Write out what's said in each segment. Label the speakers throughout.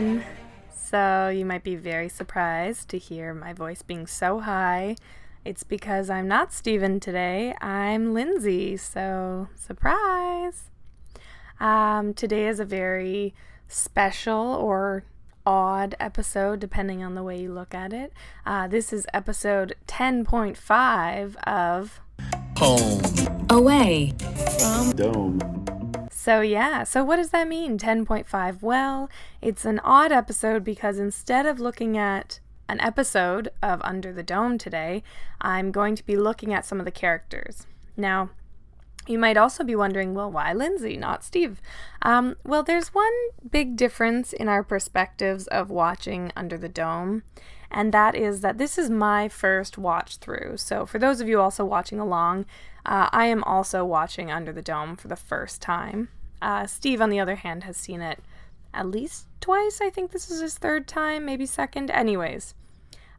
Speaker 1: everyone. So, you might be very surprised to hear my voice being so high. It's because I'm not Steven today, I'm Lindsay. So, surprise! Um, today is a very special or odd episode, depending on the way you look at it. Uh, this is episode 10.5 of
Speaker 2: Home.
Speaker 3: Away.
Speaker 2: From Dome.
Speaker 1: So, yeah, so what does that mean? 10.5? Well, it's an odd episode because instead of looking at an episode of Under the Dome today, I'm going to be looking at some of the characters. Now, you might also be wondering, well, why Lindsay, not Steve? Um, well, there's one big difference in our perspectives of watching Under the Dome, and that is that this is my first watch through. So, for those of you also watching along, uh, I am also watching Under the Dome for the first time. Uh, Steve, on the other hand, has seen it at least twice. I think this is his third time, maybe second. Anyways,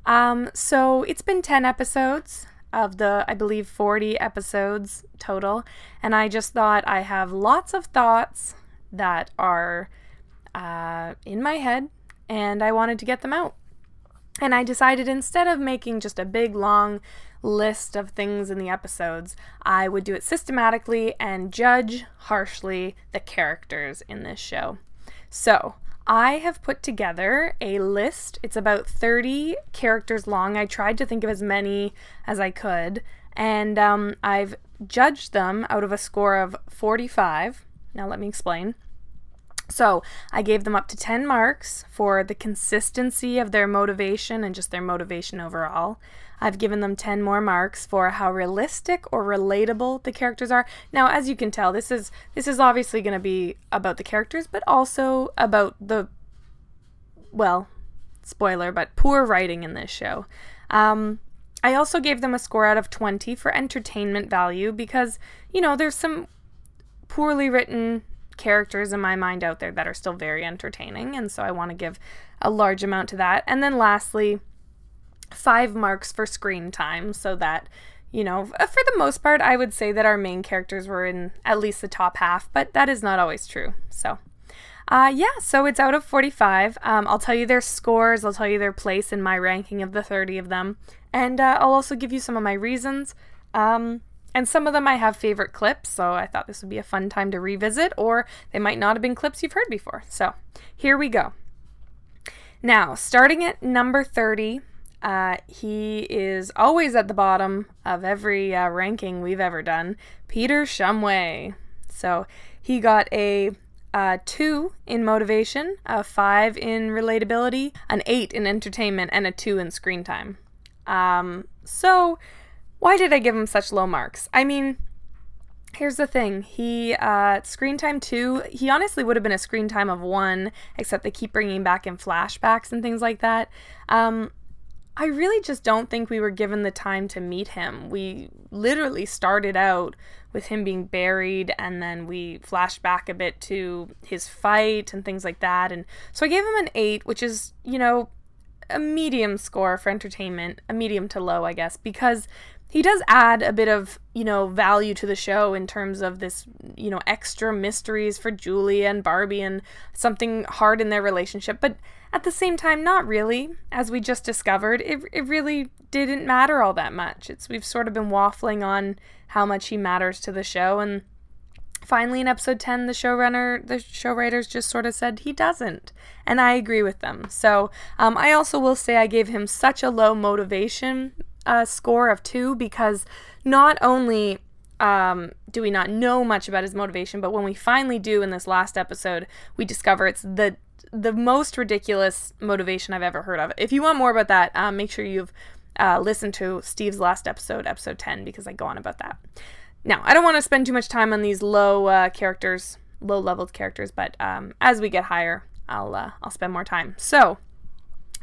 Speaker 1: um, so it's been 10 episodes of the, I believe, 40 episodes total, and I just thought I have lots of thoughts that are uh, in my head, and I wanted to get them out. And I decided instead of making just a big long list of things in the episodes, I would do it systematically and judge harshly the characters in this show. So, I have put together a list. It's about 30 characters long. I tried to think of as many as I could, and um, I've judged them out of a score of 45. Now, let me explain. So, I gave them up to 10 marks for the consistency of their motivation and just their motivation overall. I've given them 10 more marks for how realistic or relatable the characters are. Now, as you can tell, this is this is obviously going to be about the characters, but also about the well, spoiler, but poor writing in this show. Um, I also gave them a score out of 20 for entertainment value because, you know, there's some poorly written characters in my mind out there that are still very entertaining, and so I want to give a large amount to that. And then lastly, five marks for screen time so that you know, for the most part, I would say that our main characters were in at least the top half, but that is not always true. So, uh, yeah, so it's out of 45. Um, I'll tell you their scores, I'll tell you their place in my ranking of the 30 of them, and uh, I'll also give you some of my reasons. Um, and some of them I have favorite clips, so I thought this would be a fun time to revisit, or they might not have been clips you've heard before. So, here we go. Now, starting at number 30, uh, he is always at the bottom of every uh, ranking we've ever done. Peter Shumway. So he got a uh, two in motivation, a five in relatability, an eight in entertainment, and a two in screen time. Um, so why did I give him such low marks? I mean, here's the thing he uh screen time two he honestly would have been a screen time of one except they keep bringing back in flashbacks and things like that um I really just don't think we were given the time to meet him. We literally started out with him being buried, and then we flashed back a bit to his fight and things like that. And so I gave him an 8, which is, you know, a medium score for entertainment, a medium to low, I guess, because he does add a bit of, you know, value to the show in terms of this, you know, extra mysteries for Julie and Barbie and something hard in their relationship. But at the same time, not really. As we just discovered, it, it really didn't matter all that much. It's we've sort of been waffling on how much he matters to the show and finally in episode 10 the showrunner the show writers just sort of said he doesn't and i agree with them so um, i also will say i gave him such a low motivation a score of two because not only um, do we not know much about his motivation, but when we finally do in this last episode, we discover it's the the most ridiculous motivation I've ever heard of. If you want more about that, um, make sure you've uh, listened to Steve's last episode, episode 10, because I go on about that. Now, I don't want to spend too much time on these low uh, characters, low leveled characters, but um, as we get higher, I'll uh, I'll spend more time. So,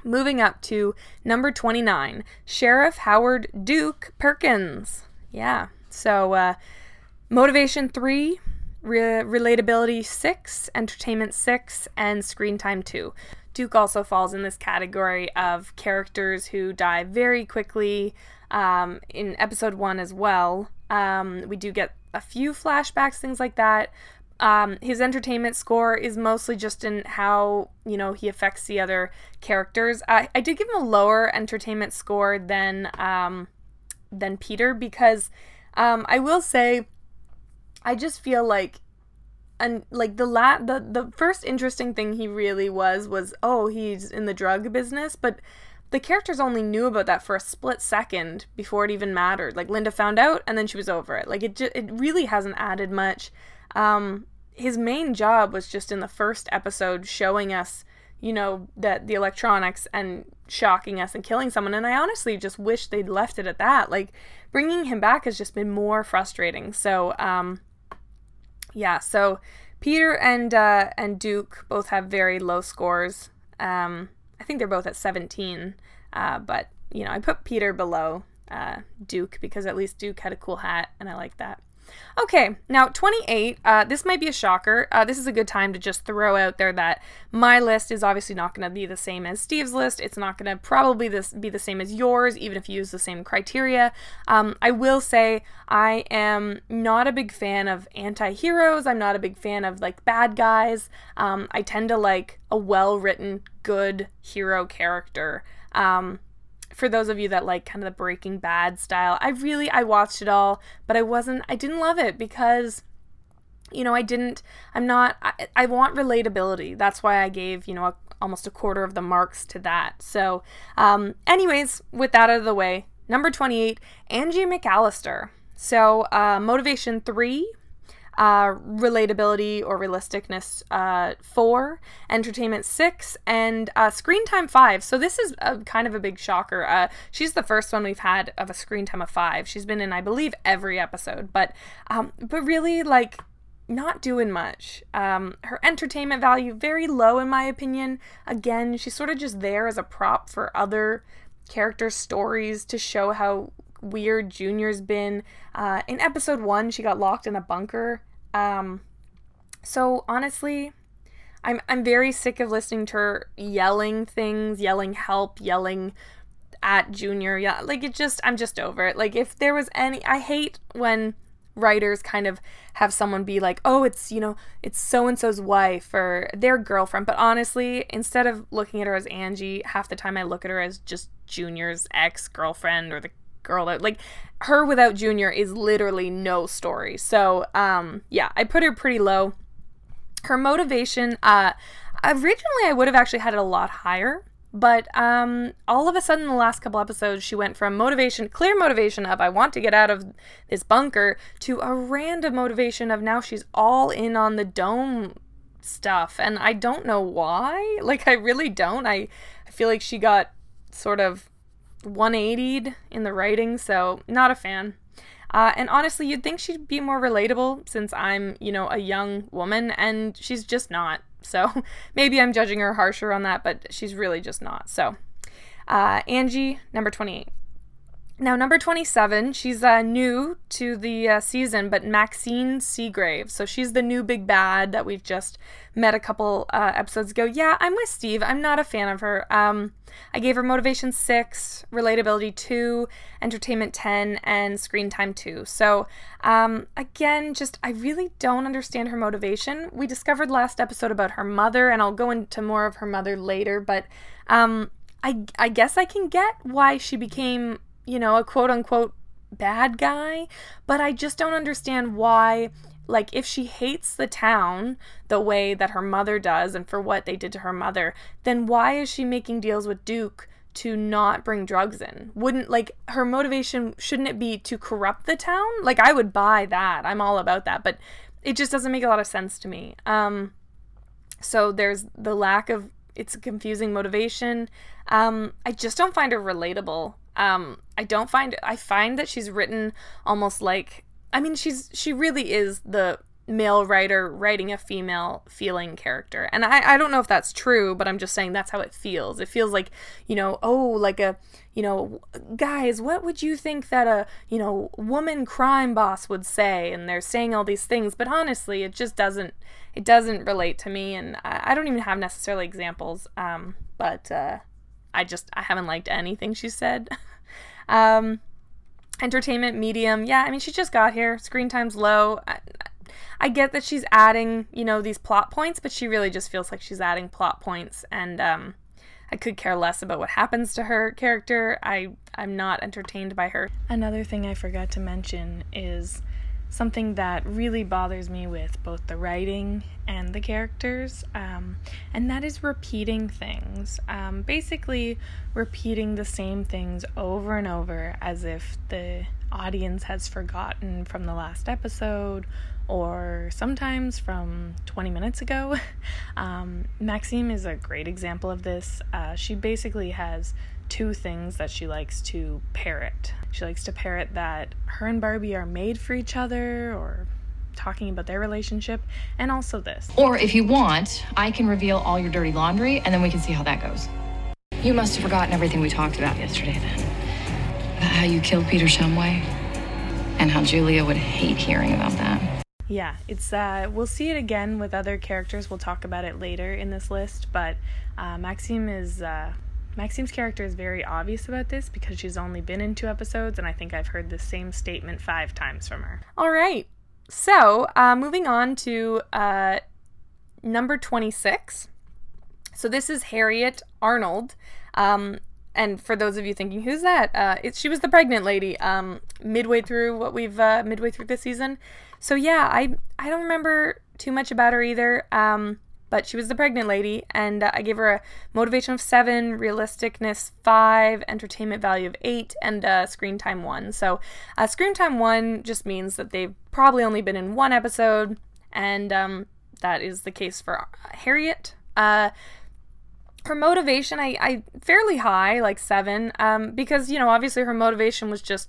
Speaker 1: Moving up to number 29, Sheriff Howard Duke Perkins. Yeah. So, uh, motivation three, re- relatability six, entertainment six, and screen time two. Duke also falls in this category of characters who die very quickly. Um, in episode one as well, um, we do get a few flashbacks, things like that. Um, his entertainment score is mostly just in how you know he affects the other characters. I, I did give him a lower entertainment score than um, than Peter because um, I will say I just feel like and like the la- the the first interesting thing he really was was oh he's in the drug business but the characters only knew about that for a split second before it even mattered like linda found out and then she was over it like it just it really hasn't added much um his main job was just in the first episode showing us you know that the electronics and shocking us and killing someone and i honestly just wish they'd left it at that like bringing him back has just been more frustrating so um yeah, so Peter and uh, and Duke both have very low scores. Um, I think they're both at 17, uh, but you know I put Peter below uh, Duke because at least Duke had a cool hat, and I like that. Okay, now 28. Uh, this might be a shocker. Uh, this is a good time to just throw out there that my list is obviously not going to be the same as Steve's list. It's not going to probably this be the same as yours, even if you use the same criteria. Um, I will say I am not a big fan of anti-heroes. I'm not a big fan of like bad guys. Um, I tend to like a well-written, good hero character. Um, for those of you that like kind of the Breaking Bad style, I really I watched it all, but I wasn't I didn't love it because you know, I didn't I'm not I, I want relatability. That's why I gave, you know, a, almost a quarter of the marks to that. So, um anyways, with that out of the way, number 28, Angie McAlister. So, uh motivation 3 uh, relatability or realisticness uh, four, entertainment six, and uh, screen time five. So this is a, kind of a big shocker. Uh, she's the first one we've had of a screen time of five. She's been in, I believe, every episode, but um, but really like not doing much. Um, her entertainment value very low in my opinion. Again, she's sort of just there as a prop for other character stories to show how weird Junior's been. Uh, in episode one, she got locked in a bunker um, so honestly, I'm I'm very sick of listening to her yelling things, yelling help, yelling at Junior. Yeah, like it just I'm just over it. Like if there was any, I hate when writers kind of have someone be like, oh, it's, you know, it's so and so's wife or their girlfriend. But honestly, instead of looking at her as Angie, half the time I look at her as just Junior's ex girlfriend or the girl like her without Junior is literally no story. So um yeah, I put her pretty low. Her motivation, uh originally I would have actually had it a lot higher. But um, all of a sudden, the last couple episodes, she went from motivation, clear motivation of I want to get out of this bunker, to a random motivation of now she's all in on the dome stuff, and I don't know why. Like I really don't. I I feel like she got sort of 180'd in the writing, so not a fan. Uh, and honestly, you'd think she'd be more relatable since I'm, you know, a young woman, and she's just not. So maybe I'm judging her harsher on that, but she's really just not. So, uh, Angie, number 28. Now, number 27, she's uh, new to the uh, season, but Maxine Seagrave. So she's the new big bad that we've just met a couple uh, episodes ago. Yeah, I'm with Steve. I'm not a fan of her. Um, I gave her motivation 6, relatability 2, entertainment 10, and screen time 2. So, um, again, just I really don't understand her motivation. We discovered last episode about her mother, and I'll go into more of her mother later, but um, I, I guess I can get why she became you know, a quote unquote bad guy, but I just don't understand why like if she hates the town the way that her mother does and for what they did to her mother, then why is she making deals with Duke to not bring drugs in? Wouldn't like her motivation shouldn't it be to corrupt the town? Like I would buy that. I'm all about that, but it just doesn't make a lot of sense to me. Um so there's the lack of it's a confusing motivation. Um I just don't find her relatable. Um, I don't find I find that she's written almost like I mean she's she really is the male writer writing a female feeling character. And I, I don't know if that's true, but I'm just saying that's how it feels. It feels like, you know, oh, like a, you know, guys, what would you think that a, you know, woman crime boss would say? And they're saying all these things, but honestly, it just doesn't, it doesn't relate to me. And I, I don't even have necessarily examples. Um, but, uh, I just I haven't liked anything she said. um, entertainment medium, yeah. I mean, she just got here. Screen time's low. I, I get that she's adding, you know, these plot points, but she really just feels like she's adding plot points and um I could care less about what happens to her character. I I'm not entertained by her. Another thing I forgot to mention is something that really bothers me with both the writing and the characters, um, and that is repeating things. Um, basically, repeating the same things over and over as if the audience has forgotten from the last episode or sometimes from 20 minutes ago. Um, Maxine is a great example of this. Uh, she basically has two things that she likes to parrot. She likes to parrot that her and Barbie are made for each other or talking about their relationship, and also this.
Speaker 3: Or if you want, I can reveal all your dirty laundry and then we can see how that goes. You must have forgotten everything we talked about yesterday then. About how you killed Peter Shumway and how Julia would hate hearing about that.
Speaker 1: Yeah, it's uh we'll see it again with other characters. We'll talk about it later in this list, but uh, Maxine is uh, Maxine's character is very obvious about this because she's only been in two episodes, and I think I've heard the same statement five times from her. All right, so uh, moving on to uh, number 26. So this is Harriet Arnold. Um, and for those of you thinking, who's that? Uh, it, she was the pregnant lady um, midway through what we've uh, midway through this season. So yeah, I I don't remember too much about her either. Um, but she was the pregnant lady, and uh, I gave her a motivation of seven, realisticness five, entertainment value of eight, and uh, screen time one. So, uh, screen time one just means that they've probably only been in one episode, and um, that is the case for Harriet. Uh, her motivation, I, I fairly high, like seven, um, because you know obviously her motivation was just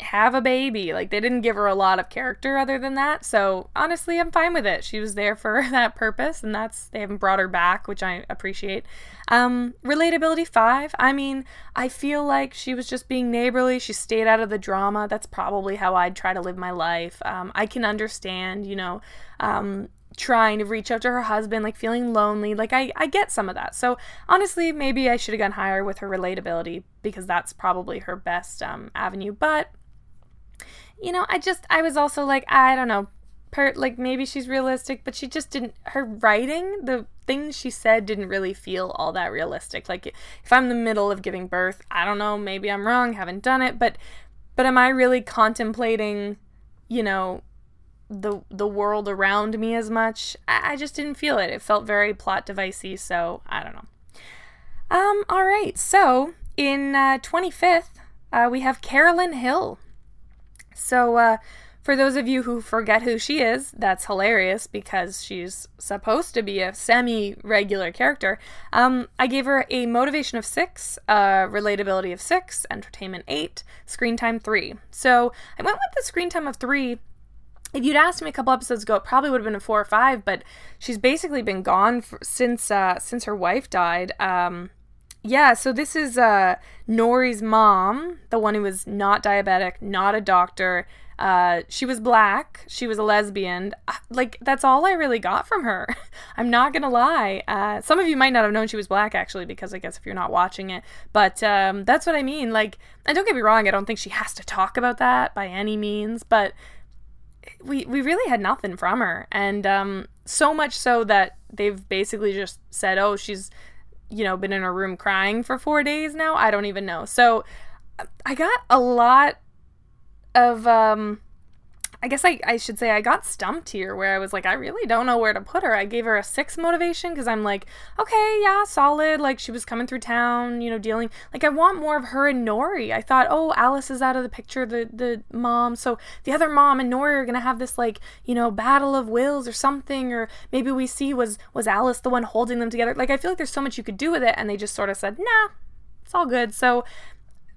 Speaker 1: have a baby. Like they didn't give her a lot of character other than that. So honestly, I'm fine with it. She was there for that purpose, and that's they haven't brought her back, which I appreciate. Um, relatability five. I mean, I feel like she was just being neighborly. She stayed out of the drama. That's probably how I'd try to live my life. Um, I can understand, you know. Um, trying to reach out to her husband, like feeling lonely. Like I, I get some of that. So honestly, maybe I should have gone higher with her relatability because that's probably her best um, avenue. But you know, I just I was also like I don't know, per like maybe she's realistic, but she just didn't. Her writing, the things she said, didn't really feel all that realistic. Like if I'm in the middle of giving birth, I don't know, maybe I'm wrong, haven't done it, but but am I really contemplating, you know, the the world around me as much? I, I just didn't feel it. It felt very plot devicey, so I don't know. Um, all right, so in uh, 25th, uh, we have Carolyn Hill. So, uh, for those of you who forget who she is, that's hilarious because she's supposed to be a semi regular character. Um, I gave her a motivation of six, relatability of six, entertainment eight, screen time three. So I went with the screen time of three. If you'd asked me a couple episodes ago, it probably would have been a four or five, but she's basically been gone for, since uh, since her wife died. Um, yeah, so this is uh, Norrie's mom, the one who was not diabetic, not a doctor. Uh, she was black. She was a lesbian. Like, that's all I really got from her. I'm not going to lie. Uh, some of you might not have known she was black, actually, because I guess if you're not watching it. But um, that's what I mean. Like, and don't get me wrong, I don't think she has to talk about that by any means, but we, we really had nothing from her. And um, so much so that they've basically just said, oh, she's you know, been in a room crying for four days now. I don't even know. So I got a lot of um I guess I, I should say I got stumped here where I was like, I really don't know where to put her. I gave her a six motivation because I'm like, okay, yeah, solid. Like she was coming through town, you know, dealing. Like I want more of her and Norrie. I thought, oh, Alice is out of the picture, the the mom. So the other mom and Norrie are gonna have this like, you know, battle of wills or something. Or maybe we see was was Alice the one holding them together. Like I feel like there's so much you could do with it, and they just sort of said, nah, it's all good. So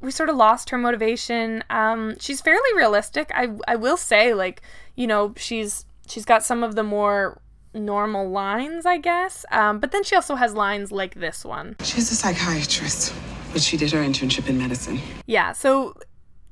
Speaker 1: we sort of lost her motivation. Um, she's fairly realistic. I I will say, like you know, she's she's got some of the more normal lines, I guess. Um, but then she also has lines like this one.
Speaker 4: She's a psychiatrist, but she did her internship in medicine.
Speaker 1: Yeah, so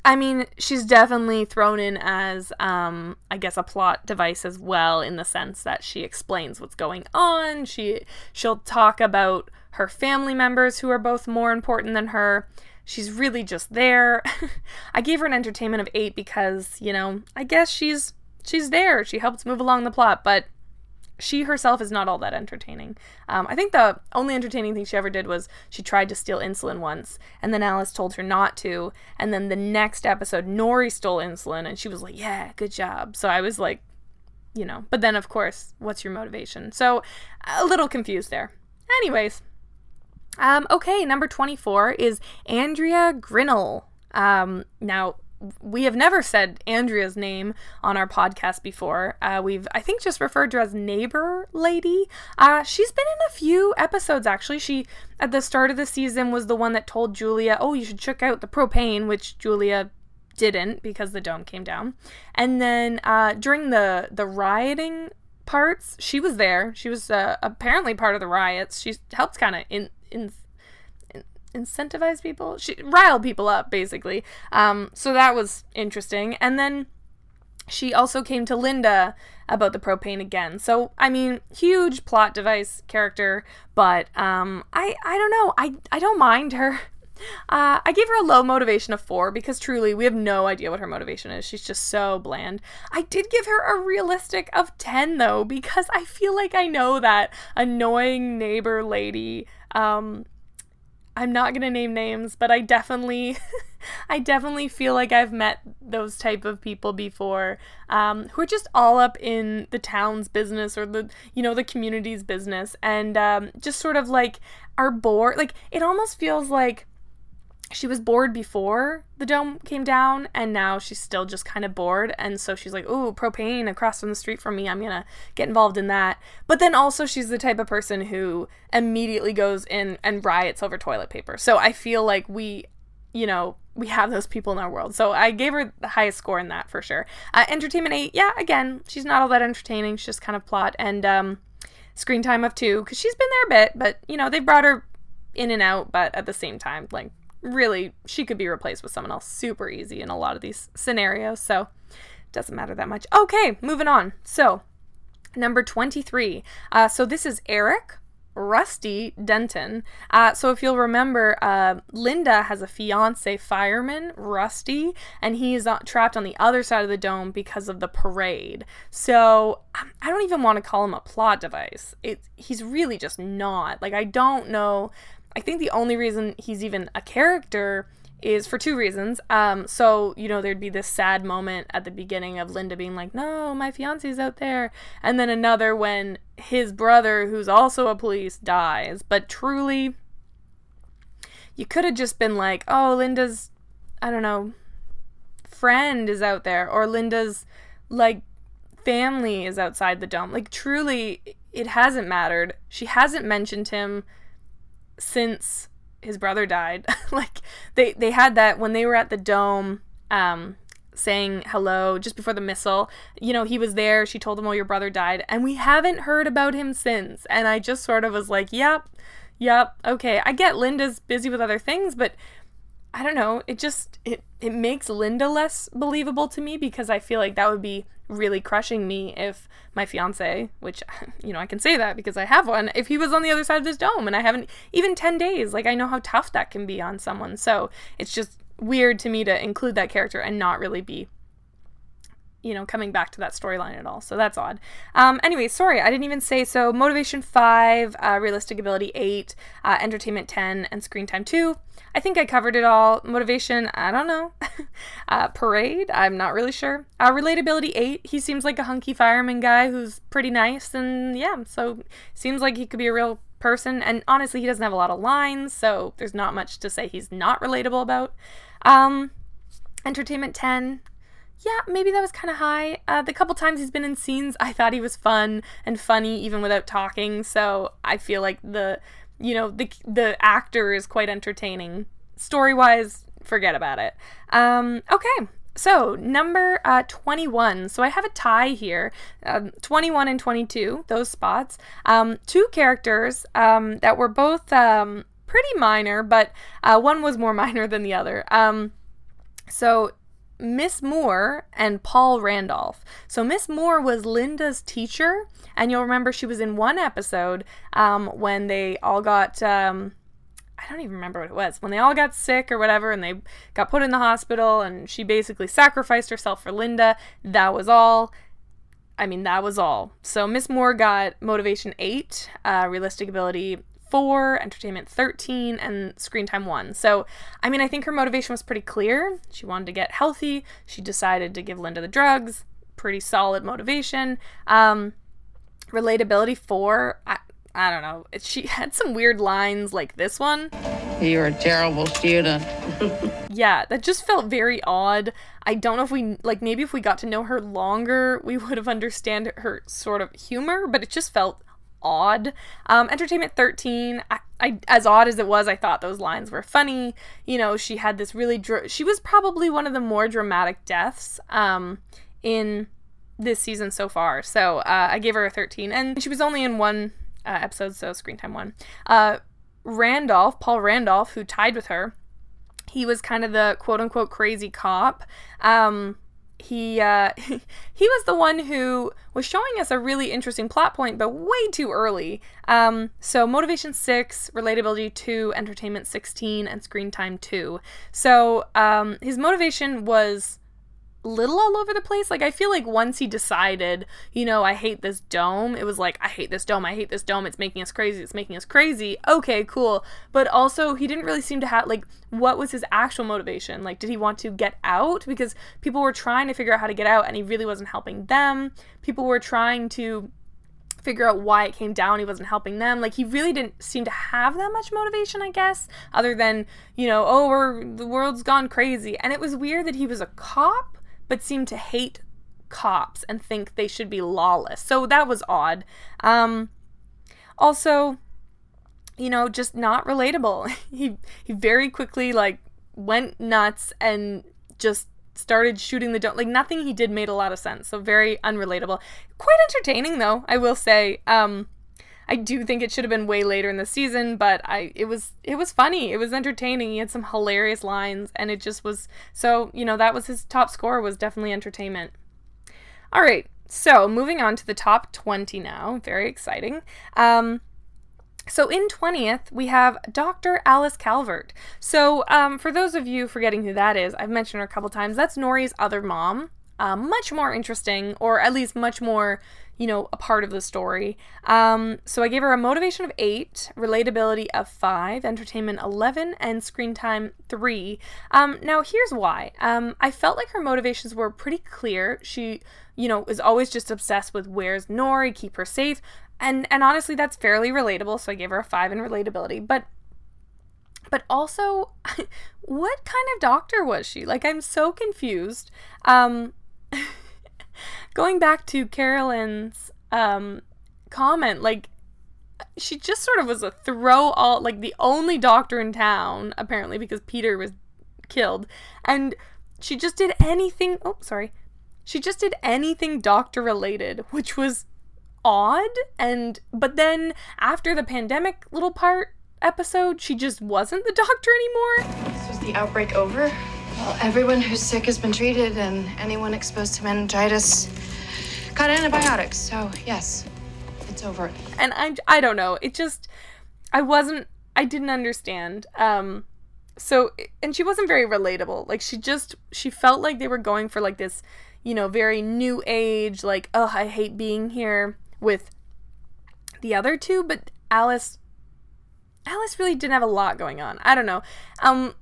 Speaker 1: I mean, she's definitely thrown in as, um, I guess, a plot device as well, in the sense that she explains what's going on. She she'll talk about her family members who are both more important than her. She's really just there. I gave her an entertainment of eight because, you know, I guess she's she's there. She helps move along the plot, but she herself is not all that entertaining. Um, I think the only entertaining thing she ever did was she tried to steal insulin once, and then Alice told her not to. And then the next episode, Norrie stole insulin, and she was like, "Yeah, good job." So I was like, you know. But then, of course, what's your motivation? So a little confused there. Anyways, um, okay, number twenty-four is Andrea Grinnell. Um, now we have never said Andrea's name on our podcast before. Uh, we've, I think, just referred to her as Neighbor Lady. Uh, she's been in a few episodes, actually. She, at the start of the season, was the one that told Julia, oh, you should check out the propane, which Julia didn't because the dome came down. And then uh, during the, the rioting parts, she was there. She was uh, apparently part of the riots. She helped kind of in, in incentivize people? She rile people up basically. Um so that was interesting. And then she also came to linda about the propane again. So i mean huge plot device character but um i i don't know. I i don't mind her. Uh, I gave her a low motivation of four because truly we have no idea what her motivation is. She's just so bland. I did give her a realistic of 10 though because I feel like I know that annoying neighbor lady um, I'm not to name names, but I definitely I definitely feel like I've met those type of people before um, who are just all up in the town's business or the you know the community's business. And um, just sort of like are bored like it almost feels like she was bored before the dome came down and now she's still just kind of bored and so she's like ooh propane across from the street from me i'm gonna get involved in that. But then also she's the type of person who immediately goes in and riots over toilet paper. So i feel like we you know we have those people in our world. So i gave her the highest score in that for sure. Uh, entertainment 8 yeah again she's not all that entertaining she's just kind of plot and um screen time of 2 because she's been there a bit but you know they brought her in and out but at the same time like really she could be replaced with someone else super easy in a lot of these scenarios so it doesn't matter that much okay moving on so number 23 uh, so this is eric Rusty Denton. Uh, so, if you'll remember, uh, Linda has a fiance fireman, Rusty, and he's uh, trapped on the other side of the dome because of the parade. So, I don't even want to call him a plot device. It, he's really just not. Like, I don't know I think the only reason he's even a character is for two reasons. Um, so you know, there'd be this sad moment at the beginning of Linda being like, "No, my fiance's out there," and then another when his brother, who's also a police, dies. But truly, you could have just been like, "Oh, Linda's, I don't know, friend is out there," or Linda's like family is outside the dome. Like truly, it hasn't mattered. She hasn't mentioned him since his brother died. like they they had that when they were at the dome um saying hello just before the missile. You know, he was there. She told him, "Oh, your brother died." And we haven't heard about him since. And I just sort of was like, "Yep. Yep. Okay. I get Linda's busy with other things, but I don't know. It just it it makes Linda less believable to me because I feel like that would be really crushing me if my fiance, which you know I can say that because I have one, if he was on the other side of this dome and I haven't even 10 days, like I know how tough that can be on someone. So, it's just weird to me to include that character and not really be you know, coming back to that storyline at all. So that's odd. Um, anyway, sorry, I didn't even say so. Motivation 5, uh, realistic ability 8, uh, entertainment 10, and screen time 2. I think I covered it all. Motivation, I don't know. uh, parade, I'm not really sure. Uh, relatability 8, he seems like a hunky fireman guy who's pretty nice, and yeah, so seems like he could be a real person. And honestly, he doesn't have a lot of lines, so there's not much to say he's not relatable about. Um, entertainment 10, yeah, maybe that was kind of high. Uh, the couple times he's been in scenes, I thought he was fun and funny even without talking. So I feel like the, you know, the the actor is quite entertaining. Story wise, forget about it. Um, okay, so, number uh, 21. So, I have a tie here um, 21 and 22, those spots. Um, two characters um, that were both um, pretty minor, but uh, one was more minor than the other. Um, so, Miss Moore and Paul Randolph. So Miss Moore was Linda's teacher, and you'll remember she was in one episode um, when they all got. Um, I don't even remember what it was. When they all got sick or whatever and they got put in the hospital and she basically sacrificed herself for Linda. That was all. I mean, that was all. So Miss Moore got motivation 8, uh, realistic ability 4, entertainment 13, and screen time 1. So, I mean, I think her motivation was pretty clear. She wanted to get healthy. She decided to give Linda the drugs. Pretty solid motivation. Um, relatability 4, I, I don't know. She had some weird lines like this one.
Speaker 5: You're a terrible student.
Speaker 1: Yeah, that just felt very odd. I don't know if we like maybe if we got to know her longer, we would have understand her sort of humor, but it just felt odd. Um, Entertainment 13, I, I, as odd as it was, I thought those lines were funny. You know, she had this really, dr- she was probably one of the more dramatic deaths um, in this season so far. So uh, I gave her a 13, and she was only in one uh, episode, so screen time one. Uh, Randolph, Paul Randolph, who tied with her, he was kind of the quote unquote crazy cop. Um, he uh, he was the one who was showing us a really interesting plot point, but way too early. Um, so motivation six, relatability two, entertainment sixteen, and screen time two. So um, his motivation was little all over the place. Like I feel like once he decided, you know, I hate this dome, it was like I hate this dome, I hate this dome, it's making us crazy, it's making us crazy. Okay, cool. But also he didn't really seem to have like what was his actual motivation? Like did he want to get out because people were trying to figure out how to get out and he really wasn't helping them. People were trying to figure out why it came down. He wasn't helping them. Like he really didn't seem to have that much motivation, I guess, other than you know, oh, we're, the world's gone crazy. And it was weird that he was a cop, but seemed to hate cops and think they should be lawless. So that was odd. Um, also, you know, just not relatable. he he very quickly like went nuts and just started shooting the don't Like nothing he did made a lot of sense. So very unrelatable. Quite entertaining though, I will say. Um I do think it should have been way later in the season, but I it was it was funny. It was entertaining. He had some hilarious lines and it just was so, you know, that was his top score was definitely entertainment. All right. So, moving on to the top 20 now. Very exciting. Um so in 20th, we have Dr. Alice Calvert. So um, for those of you forgetting who that is, I've mentioned her a couple times. That's Norrie's other mom. Uh, much more interesting, or at least much more, you know, a part of the story. Um, so I gave her a motivation of eight, relatability of five, entertainment 11, and screen time three. Um, now, here's why. Um, I felt like her motivations were pretty clear. She, you know, is always just obsessed with where's Norrie, keep her safe and and honestly that's fairly relatable so i gave her a five in relatability but but also what kind of doctor was she like i'm so confused um going back to carolyn's um comment like she just sort of was a throw all like the only doctor in town apparently because peter was killed. And she just did anything oh sorry. She just did anything doctor related which was odd. And but then after the pandemic little part episode she just wasn't the doctor anymore.
Speaker 6: So is the outbreak over? Well, everyone who's sick has been treated, and anyone exposed to meningitis got antibiotics. So yes, it's over.
Speaker 1: and i i don't know it just i wasn't i didn't understand um so and she wasn't very relatable like she just she felt like they were going for like this you know very new age like oh i hate being here with the other two but alice alice really didn't have a lot going on i don't know um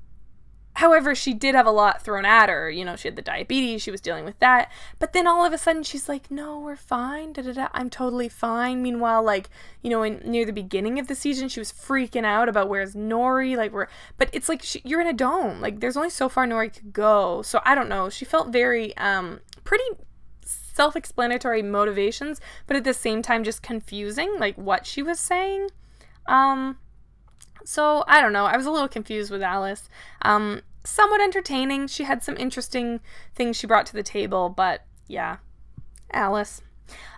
Speaker 1: however she did have a lot thrown at her. You know she had the diabetes she was dealing with that. But then all of a sudden she's like no we're fine da, da, da, i'm totally fine. Meanwhile like you know in near the beginning of the season she was freaking out about where's norrie like we're but it's like she, you're in a dome. Like there's only so far norrie could go. So i don't know. She felt very um pretty self-explanatory motivations but at the same time just confusing like what she was saying. Um so I don't know. I was a little confused with Alice. Um, somewhat entertaining. She had some interesting things she brought to the table, but yeah, Alice.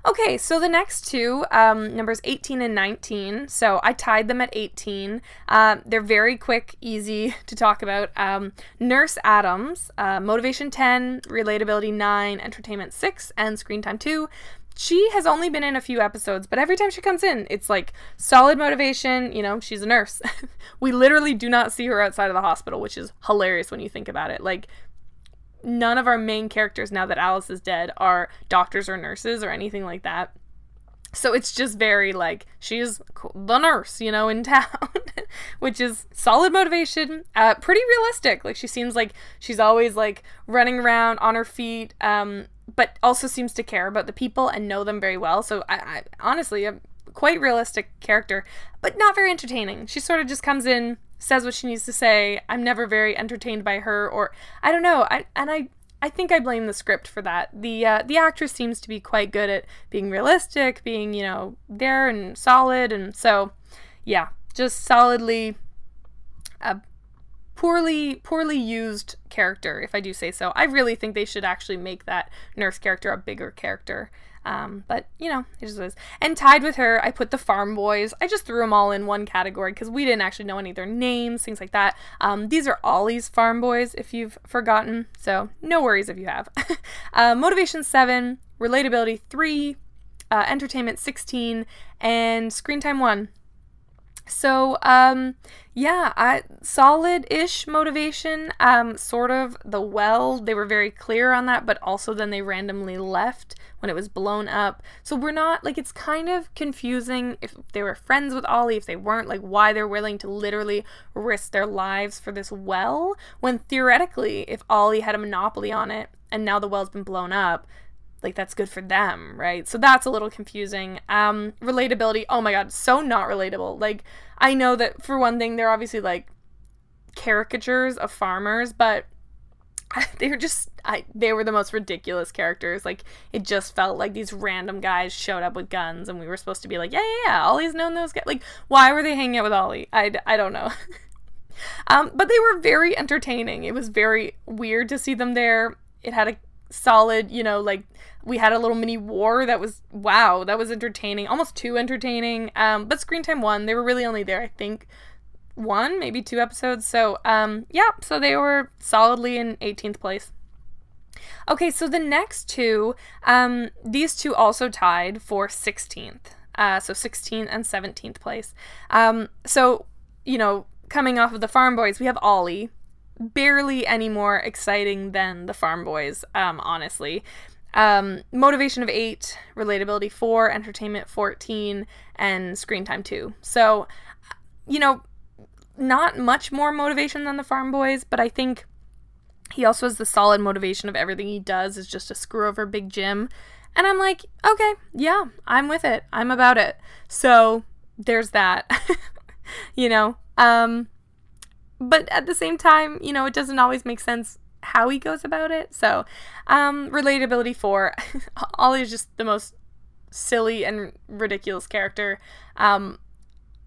Speaker 1: Okay, so the next two, um, numbers 18 and 19. So I tied them at 18. Uh, they're very quick, easy to talk about. Um, Nurse Adams, uh, Motivation 10, Relatability 9, Entertainment 6, and Screen Time 2 she has only been in a few episodes, but every time she comes in, it's like solid motivation. You know, she's a nurse. we literally do not see her outside of the hospital, which is hilarious when you think about it. Like, none of our main characters now that Alice is dead are doctors or nurses or anything like that. So it's just very like she's the nurse, you know, in town, which is solid motivation, uh, pretty realistic. Like she seems like she's always like running around on her feet, um, but also seems to care about the people and know them very well. So I, I honestly, a quite realistic character, but not very entertaining. She sort of just comes in, says what she needs to say. I'm never very entertained by her, or I don't know. I and I I think I blame the script for that. The uh, the actress seems to be quite good at being realistic, being you know there and solid, and so yeah, just solidly a poorly poorly used character, if I do say so. I really think they should actually make that nurse character a bigger character. Um, but you know, it just is. And tied with her, I put the Farm Boys. I just threw them all in one category because we didn't actually know any of their names, things like that. Um, these are Ollie's Farm Boys, if you've forgotten. So no worries if you have. uh, motivation seven, relatability three, uh, entertainment sixteen, and screen time one. So, um, yeah, I solid-ish motivation. Um, sort of the well, they were very clear on that, but also then they randomly left when it was blown up. So we're not like it's kind of confusing if they were friends with Ollie, if they weren't, like why they're willing to literally risk their lives for this well, when theoretically, if Ollie had a monopoly on it and now the well's been blown up, like that's good for them, right? So that's a little confusing. Um, relatability, oh my god, so not relatable. Like I know that for one thing, they're obviously like caricatures of farmers, but they were just I, they were the most ridiculous characters. Like it just felt like these random guys showed up with guns, and we were supposed to be like, yeah, yeah, yeah. Ollie's known those guys. Like, why were they hanging out with Ollie? I, I don't know. um, but they were very entertaining. It was very weird to see them there. It had a solid, you know, like we had a little mini war that was wow, that was entertaining, almost too entertaining. Um, but Screen Time won. They were really only there, I think, one, maybe two episodes. So, um, yeah, so they were solidly in 18th place. Okay, so the next two, um, these two also tied for 16th. Uh, so 16th and 17th place. Um, so, you know, coming off of the Farm Boys, we have Ollie, barely any more exciting than the Farm Boys, um, honestly. Um, motivation of eight, relatability four, entertainment 14, and screen time two. So, you know, not much more motivation than the Farm Boys, but I think he also has the solid motivation of everything he does is just to screw over Big Jim. And I'm like, okay, yeah, I'm with it. I'm about it. So there's that. you know, um, but at the same time, you know, it doesn't always make sense how he goes about it. So, um, relatability four, Ollie is just the most silly and ridiculous character. Um,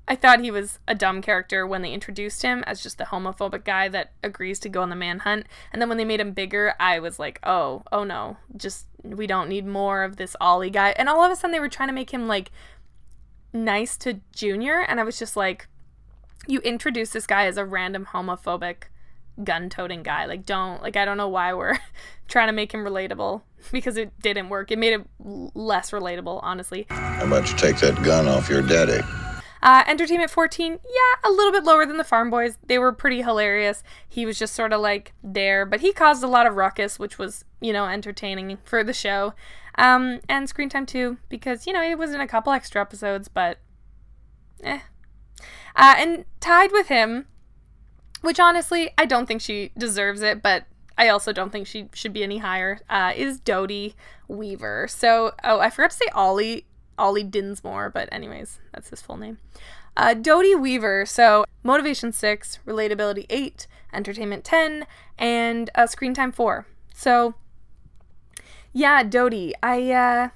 Speaker 1: I thought he was a dumb character when they introduced him as just the homophobic guy that agrees to go on the manhunt. And then when they made him bigger, I was like, oh, oh no, just we don't need more of this Ollie guy. And all of a sudden they were trying to make him like nice to Junior. And I was just like, you introduce this guy as a random homophobic gun toting guy. Like, don't, like, I don't know why we're trying to make him relatable because it didn't work. It made it less relatable, honestly.
Speaker 2: How about you take that gun off your daddy?
Speaker 1: Uh, Entertainment 14, yeah, a little bit lower than the Farm Boys. They were pretty hilarious. He was just sort of like there, but he caused a lot of ruckus, which was, you know, entertaining for the show. Um, and Screen Time 2, because, you know, it was in a couple extra episodes, but eh, uh, and tied with him, which honestly, I don't think she deserves it, but I also don't think she should be any higher, uh, is Dodee Weaver. So, oh, I forgot to say Ollie, Ollie Dinsmore, but anyways, that's his full name. Uh, Dodee Weaver, so motivation 6, relatability 8, entertainment 10, and uh, screen time 4. So, yeah, Dodee, I, uh,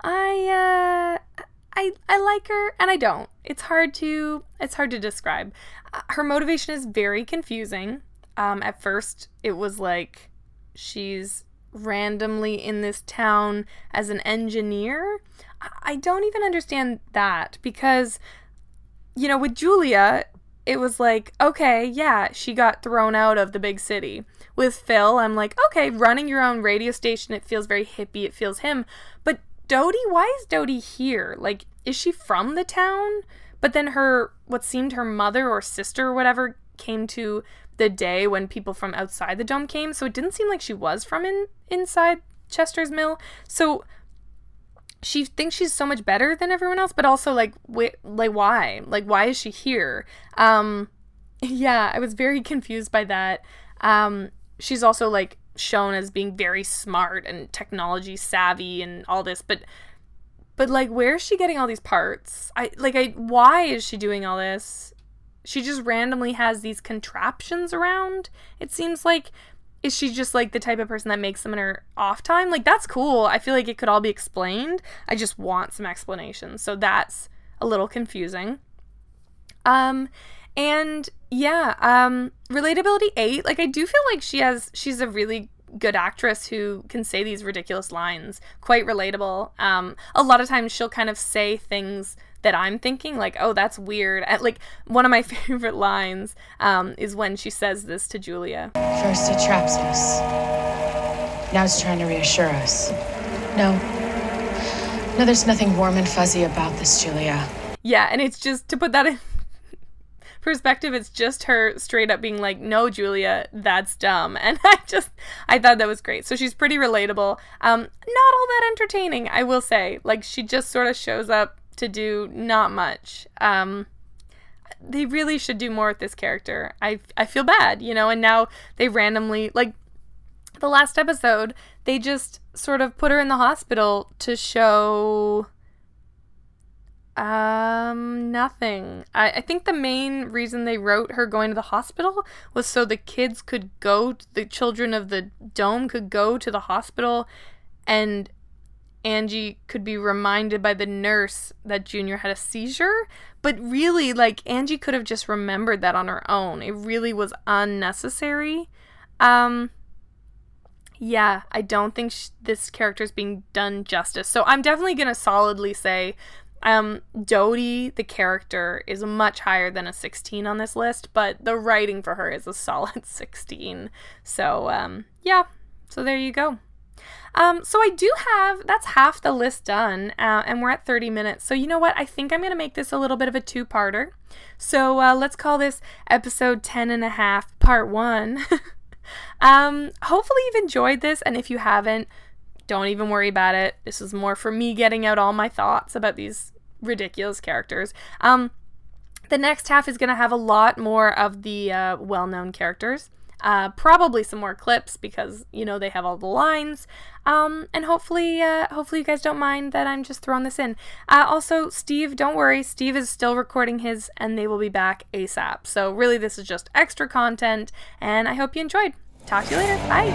Speaker 1: I, uh, I I like her and I don't. It's hard to it's hard to describe. Uh, her motivation is very confusing. Um, at first, it was like she's randomly in this town as an engineer. I don't even understand that because, you know, with Julia, it was like, okay, yeah, she got thrown out of the big city. With Phil, I'm like, okay, running your own radio station, it feels very hippie, it feels him. But Dodee, why is Dodee here? Like, is she from the town? But then her, what seemed her mother or sister or whatever, came to the day when people from outside the dome came. So it didn't seem like she was from in inside Chester's Mill. So she thinks she's so much better than everyone else, but also like wait, like why? Like why is she here? Um yeah, I was very confused by that. Um she's also like shown as being very smart and technology savvy and all this, but but like where is she getting all these parts? I like I why is she doing all this? She just randomly has these contraptions around. It seems like is she just like the type of person that makes them in her off time? Like that's cool. I feel like it could all be explained. I just want some explanation. So that's a little confusing. Um and yeah, um relatability 8, like I do feel like she has she's a really good actress who can say these ridiculous lines, quite relatable. Um a lot of times she'll kind of say things that I'm thinking, like, oh, that's weird. like, one of my favorite lines um, is when she says this to Julia.
Speaker 6: First, it traps us. Now it's trying to reassure us. No. No, there's nothing warm and fuzzy about this, Julia.
Speaker 1: Yeah, and it's just to put that in perspective, it's just her straight up being like, "No, Julia, that's dumb," and I just I thought that was great. So she's pretty relatable. Um, not all that entertaining, I will say. Like she just sort of shows up to do not much. Um, they really should do more with this character. I I feel bad, you know, and now they randomly like the last episode, they just sort of put her in the hospital to show um nothing. I, I think the main reason they wrote her going to the hospital was so the kids could go the children of the dome could go to the hospital and Angie could be reminded by the nurse that Junior had a seizure. But really, like, Angie could have just remembered that on her own. It really was unnecessary. Um, yeah, I don't think sh- this character is being done justice. So I'm definitely going to solidly say um, Dodee, the character, is much higher than a 16 on this list, but the writing for her is a solid 16. So, um, yeah, so there you go. Um, so I do have that's half the list done, uh, and we're at 30 minutes. So you know what? I think I'm gonna make this a little bit of a two-parter. So uh, let's call this episode 10 and a half, part one. um, hopefully you've enjoyed this, and if you haven't, don't even worry about it. This is more for me getting out all my thoughts about these ridiculous characters. Um, the next half is gonna have a lot more of the uh, well-known characters. Uh, probably some more clips because you know they have all the lines. Um, and hopefully, uh, hopefully you guys don't mind that I'm just throwing this in. Uh, also, Steve, don't worry, Steve is still recording his, and they will be back ASAP. So really, this is just extra content, and I hope you enjoyed. Talk to you later. Bye.